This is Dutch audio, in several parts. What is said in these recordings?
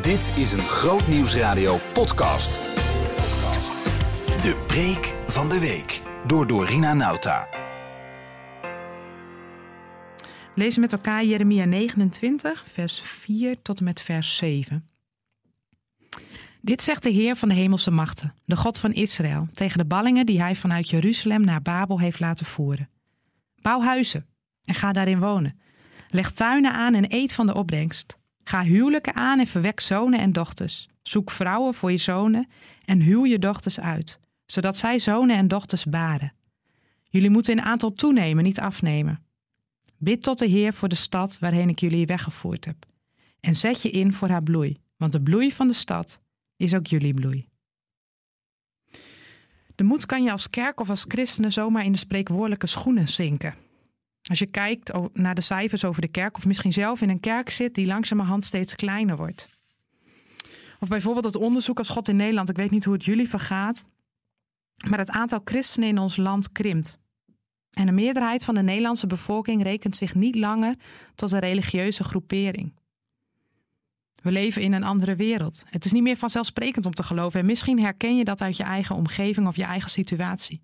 Dit is een Groot Nieuwsradio podcast. De preek van de week door Dorina Nauta. Lezen met elkaar Jeremia 29, vers 4 tot en met vers 7. Dit zegt de Heer van de hemelse machten, de God van Israël, tegen de ballingen die hij vanuit Jeruzalem naar Babel heeft laten voeren. Bouw huizen en ga daarin wonen. Leg tuinen aan en eet van de opbrengst. Ga huwelijken aan en verwek zonen en dochters. Zoek vrouwen voor je zonen en huw je dochters uit, zodat zij zonen en dochters baren. Jullie moeten in aantal toenemen, niet afnemen. Bid tot de Heer voor de stad waarheen ik jullie weggevoerd heb. En zet je in voor haar bloei, want de bloei van de stad is ook jullie bloei. De moed kan je als kerk of als christenen zomaar in de spreekwoordelijke schoenen zinken. Als je kijkt naar de cijfers over de kerk, of misschien zelf in een kerk zit die langzamerhand steeds kleiner wordt. Of bijvoorbeeld het onderzoek als God in Nederland. Ik weet niet hoe het jullie vergaat, maar het aantal christenen in ons land krimpt. En de meerderheid van de Nederlandse bevolking rekent zich niet langer tot een religieuze groepering. We leven in een andere wereld. Het is niet meer vanzelfsprekend om te geloven en misschien herken je dat uit je eigen omgeving of je eigen situatie.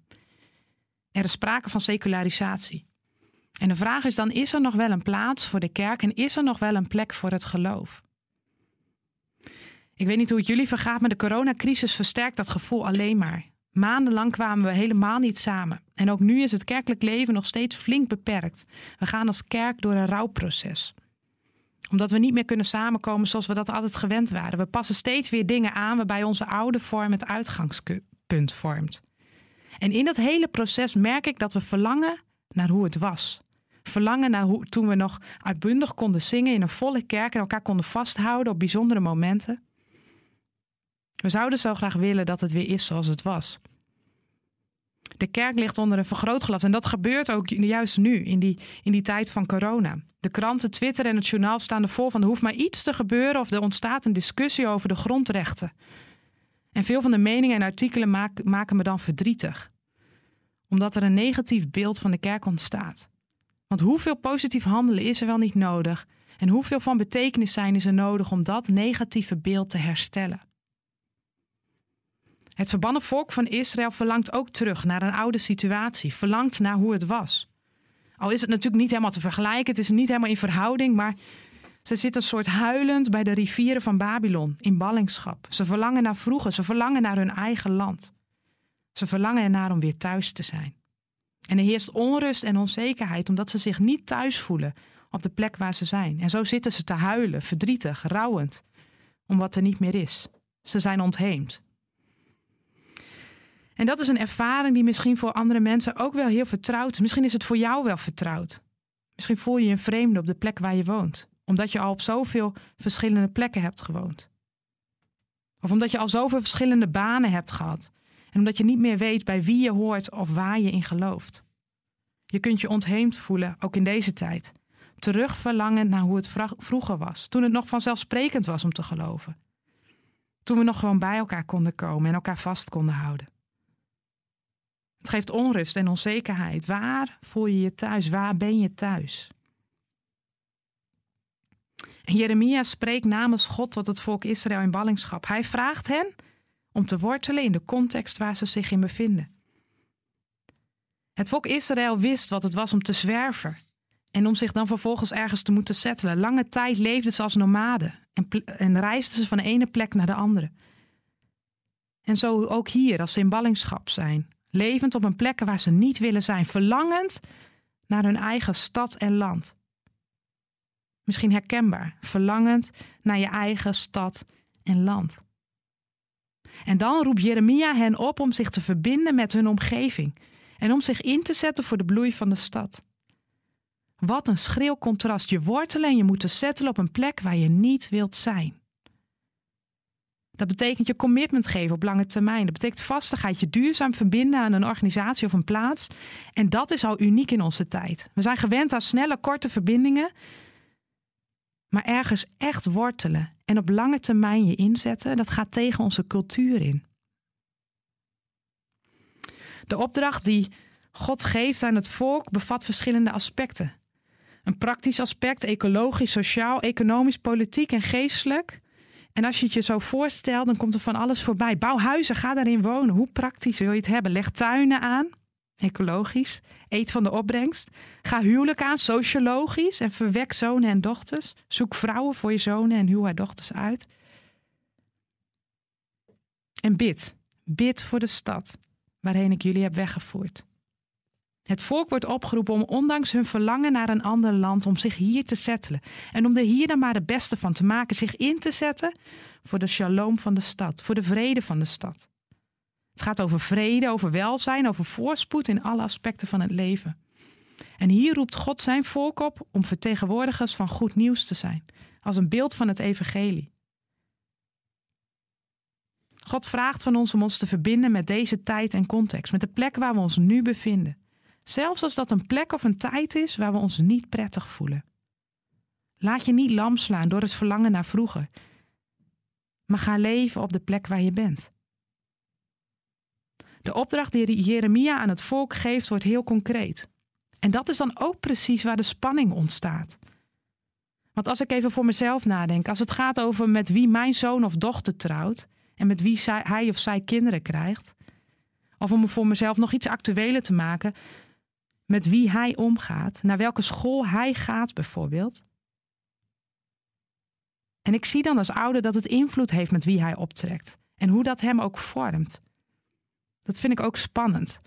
Er is sprake van secularisatie. En de vraag is dan: is er nog wel een plaats voor de kerk en is er nog wel een plek voor het geloof? Ik weet niet hoe het jullie vergaat, maar de coronacrisis versterkt dat gevoel alleen maar. Maandenlang kwamen we helemaal niet samen. En ook nu is het kerkelijk leven nog steeds flink beperkt. We gaan als kerk door een rouwproces. Omdat we niet meer kunnen samenkomen zoals we dat altijd gewend waren. We passen steeds weer dingen aan waarbij onze oude vorm het uitgangspunt vormt. En in dat hele proces merk ik dat we verlangen naar hoe het was. Verlangen naar hoe, toen we nog uitbundig konden zingen in een volle kerk en elkaar konden vasthouden op bijzondere momenten. We zouden zo graag willen dat het weer is zoals het was. De kerk ligt onder een vergrootglas en dat gebeurt ook juist nu, in die, in die tijd van corona. De kranten, Twitter en het journaal staan er vol van er hoeft maar iets te gebeuren of er ontstaat een discussie over de grondrechten. En veel van de meningen en artikelen maken me dan verdrietig omdat er een negatief beeld van de kerk ontstaat. Want hoeveel positief handelen is er wel niet nodig? En hoeveel van betekenis zijn is er nodig om dat negatieve beeld te herstellen? Het verbannen volk van Israël verlangt ook terug naar een oude situatie, verlangt naar hoe het was. Al is het natuurlijk niet helemaal te vergelijken, het is niet helemaal in verhouding, maar ze zitten een soort huilend bij de rivieren van Babylon in ballingschap. Ze verlangen naar vroeger, ze verlangen naar hun eigen land. Ze verlangen ernaar om weer thuis te zijn. En er heerst onrust en onzekerheid omdat ze zich niet thuis voelen op de plek waar ze zijn. En zo zitten ze te huilen, verdrietig, rouwend, om wat er niet meer is. Ze zijn ontheemd. En dat is een ervaring die misschien voor andere mensen ook wel heel vertrouwd is. Misschien is het voor jou wel vertrouwd. Misschien voel je je een vreemde op de plek waar je woont, omdat je al op zoveel verschillende plekken hebt gewoond. Of omdat je al zoveel verschillende banen hebt gehad en omdat je niet meer weet bij wie je hoort of waar je in gelooft. Je kunt je ontheemd voelen, ook in deze tijd. Terug verlangen naar hoe het vroeger was, toen het nog vanzelfsprekend was om te geloven. Toen we nog gewoon bij elkaar konden komen en elkaar vast konden houden. Het geeft onrust en onzekerheid. Waar voel je je thuis? Waar ben je thuis? En Jeremia spreekt namens God tot het volk Israël in ballingschap. Hij vraagt hen om te wortelen in de context waar ze zich in bevinden. Het volk Israël wist wat het was om te zwerven en om zich dan vervolgens ergens te moeten settelen. Lange tijd leefden ze als nomaden en, en reisden ze van de ene plek naar de andere. En zo ook hier, als ze in ballingschap zijn, levend op een plek waar ze niet willen zijn, verlangend naar hun eigen stad en land. Misschien herkenbaar, verlangend naar je eigen stad en land. En dan roept Jeremia hen op om zich te verbinden met hun omgeving en om zich in te zetten voor de bloei van de stad. Wat een schril contrast. Je wortelen en je moet settelen op een plek waar je niet wilt zijn. Dat betekent je commitment geven op lange termijn. Dat betekent vastigheid, je duurzaam verbinden aan een organisatie of een plaats. En dat is al uniek in onze tijd. We zijn gewend aan snelle, korte verbindingen. Maar ergens echt wortelen en op lange termijn je inzetten, dat gaat tegen onze cultuur in. De opdracht die God geeft aan het volk bevat verschillende aspecten. Een praktisch aspect, ecologisch, sociaal, economisch, politiek en geestelijk. En als je het je zo voorstelt, dan komt er van alles voorbij. Bouw huizen, ga daarin wonen. Hoe praktisch wil je het hebben? Leg tuinen aan, ecologisch. Eet van de opbrengst. Ga huwelijk aan, sociologisch. En verwek zonen en dochters. Zoek vrouwen voor je zonen en huw haar dochters uit. En bid. Bid voor de stad waarheen ik jullie heb weggevoerd. Het volk wordt opgeroepen om ondanks hun verlangen naar een ander land, om zich hier te settelen. En om er hier dan maar het beste van te maken, zich in te zetten voor de shalom van de stad, voor de vrede van de stad. Het gaat over vrede, over welzijn, over voorspoed in alle aspecten van het leven. En hier roept God zijn volk op om vertegenwoordigers van goed nieuws te zijn, als een beeld van het evangelie. God vraagt van ons om ons te verbinden met deze tijd en context, met de plek waar we ons nu bevinden. Zelfs als dat een plek of een tijd is waar we ons niet prettig voelen. Laat je niet lam slaan door het verlangen naar vroeger, maar ga leven op de plek waar je bent. De opdracht die Jeremia aan het volk geeft wordt heel concreet. En dat is dan ook precies waar de spanning ontstaat. Want als ik even voor mezelf nadenk, als het gaat over met wie mijn zoon of dochter trouwt en met wie hij of zij kinderen krijgt, of om voor mezelf nog iets actueler te maken, met wie hij omgaat, naar welke school hij gaat bijvoorbeeld. En ik zie dan als ouder dat het invloed heeft met wie hij optrekt en hoe dat hem ook vormt. Dat vind ik ook spannend.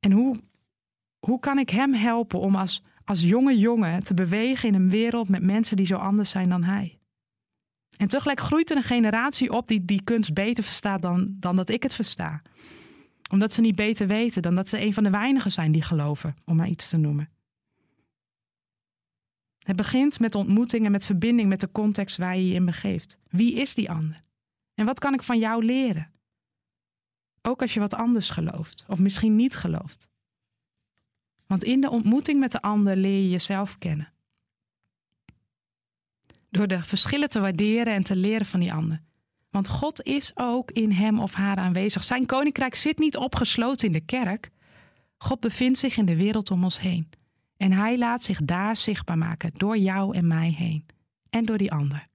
En hoe, hoe kan ik hem helpen om als, als jonge jongen te bewegen in een wereld met mensen die zo anders zijn dan hij? En tegelijk groeit er een generatie op die die kunst beter verstaat dan, dan dat ik het versta omdat ze niet beter weten dan dat ze een van de weinigen zijn die geloven, om maar iets te noemen. Het begint met ontmoeting en met verbinding met de context waar je je in begeeft. Wie is die ander? En wat kan ik van jou leren? Ook als je wat anders gelooft, of misschien niet gelooft. Want in de ontmoeting met de ander leer je jezelf kennen. Door de verschillen te waarderen en te leren van die ander. Want God is ook in hem of haar aanwezig. Zijn koninkrijk zit niet opgesloten in de kerk. God bevindt zich in de wereld om ons heen. En hij laat zich daar zichtbaar maken door jou en mij heen. En door die ander.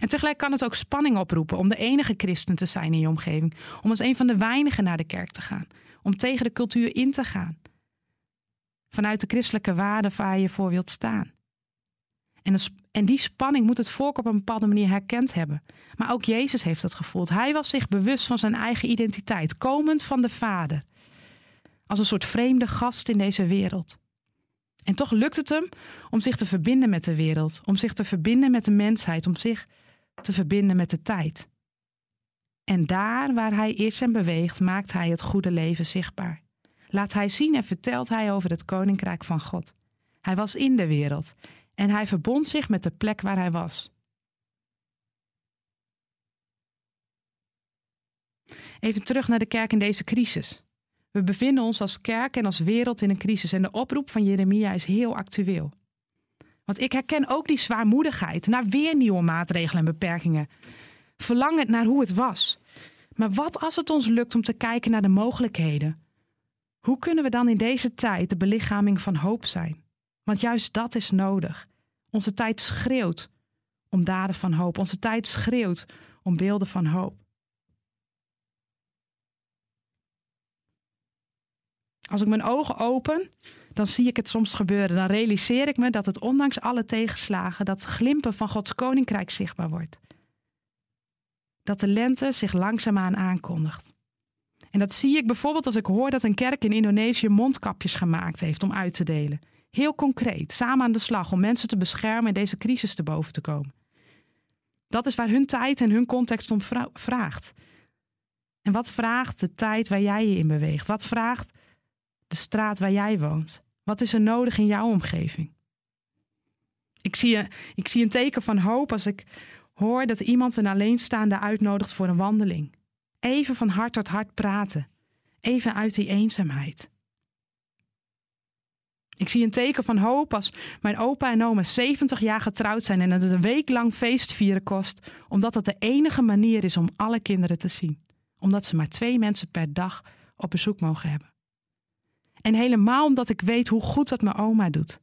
En tegelijk kan het ook spanning oproepen om de enige christen te zijn in je omgeving. Om als een van de weinigen naar de kerk te gaan. Om tegen de cultuur in te gaan. Vanuit de christelijke waarden waar je voor wilt staan. En, en die spanning moet het volk op een bepaalde manier herkend hebben. Maar ook Jezus heeft dat gevoeld. Hij was zich bewust van zijn eigen identiteit, komend van de Vader. Als een soort vreemde gast in deze wereld. En toch lukt het hem om zich te verbinden met de wereld, om zich te verbinden met de mensheid, om zich te verbinden met de tijd. En daar waar hij is en beweegt, maakt hij het goede leven zichtbaar. Laat hij zien en vertelt hij over het koninkrijk van God. Hij was in de wereld en hij verbond zich met de plek waar hij was. Even terug naar de kerk in deze crisis. We bevinden ons als kerk en als wereld in een crisis en de oproep van Jeremia is heel actueel. Want ik herken ook die zwaarmoedigheid naar weer nieuwe maatregelen en beperkingen. Verlangend naar hoe het was. Maar wat als het ons lukt om te kijken naar de mogelijkheden? Hoe kunnen we dan in deze tijd de belichaming van hoop zijn? Want juist dat is nodig. Onze tijd schreeuwt om daden van hoop. Onze tijd schreeuwt om beelden van hoop. Als ik mijn ogen open, dan zie ik het soms gebeuren. Dan realiseer ik me dat het ondanks alle tegenslagen, dat glimpen van Gods koninkrijk zichtbaar wordt. Dat de lente zich langzaamaan aankondigt. En dat zie ik bijvoorbeeld als ik hoor dat een kerk in Indonesië mondkapjes gemaakt heeft om uit te delen. Heel concreet, samen aan de slag om mensen te beschermen en deze crisis te boven te komen. Dat is waar hun tijd en hun context om vraagt. En wat vraagt de tijd waar jij je in beweegt? Wat vraagt de straat waar jij woont? Wat is er nodig in jouw omgeving? Ik zie, ik zie een teken van hoop als ik hoor dat iemand een alleenstaande uitnodigt voor een wandeling. Even van hart tot hart praten. Even uit die eenzaamheid. Ik zie een teken van hoop als mijn opa en oma 70 jaar getrouwd zijn en het een week lang feestvieren kost, omdat dat de enige manier is om alle kinderen te zien. Omdat ze maar twee mensen per dag op bezoek mogen hebben. En helemaal omdat ik weet hoe goed dat mijn oma doet.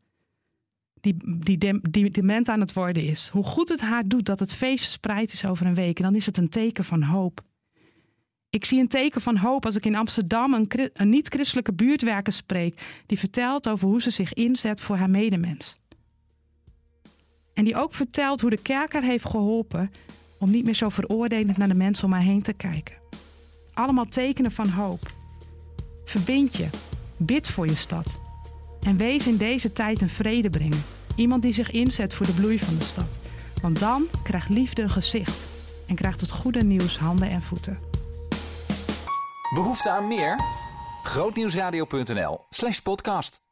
die, die, dem- die dement aan het worden is. Hoe goed het haar doet dat het feest verspreid is over een week. En dan is het een teken van hoop. Ik zie een teken van hoop als ik in Amsterdam een, een niet-christelijke buurtwerker spreek. Die vertelt over hoe ze zich inzet voor haar medemens. En die ook vertelt hoe de kerk haar heeft geholpen om niet meer zo veroordelend naar de mensen om haar heen te kijken. Allemaal tekenen van hoop. Verbind je. Bid voor je stad. En wees in deze tijd een vrede brengen. Iemand die zich inzet voor de bloei van de stad. Want dan krijgt liefde een gezicht. En krijgt het goede nieuws handen en voeten. Behoefte aan meer? Grootnieuwsradio.nl slash podcast.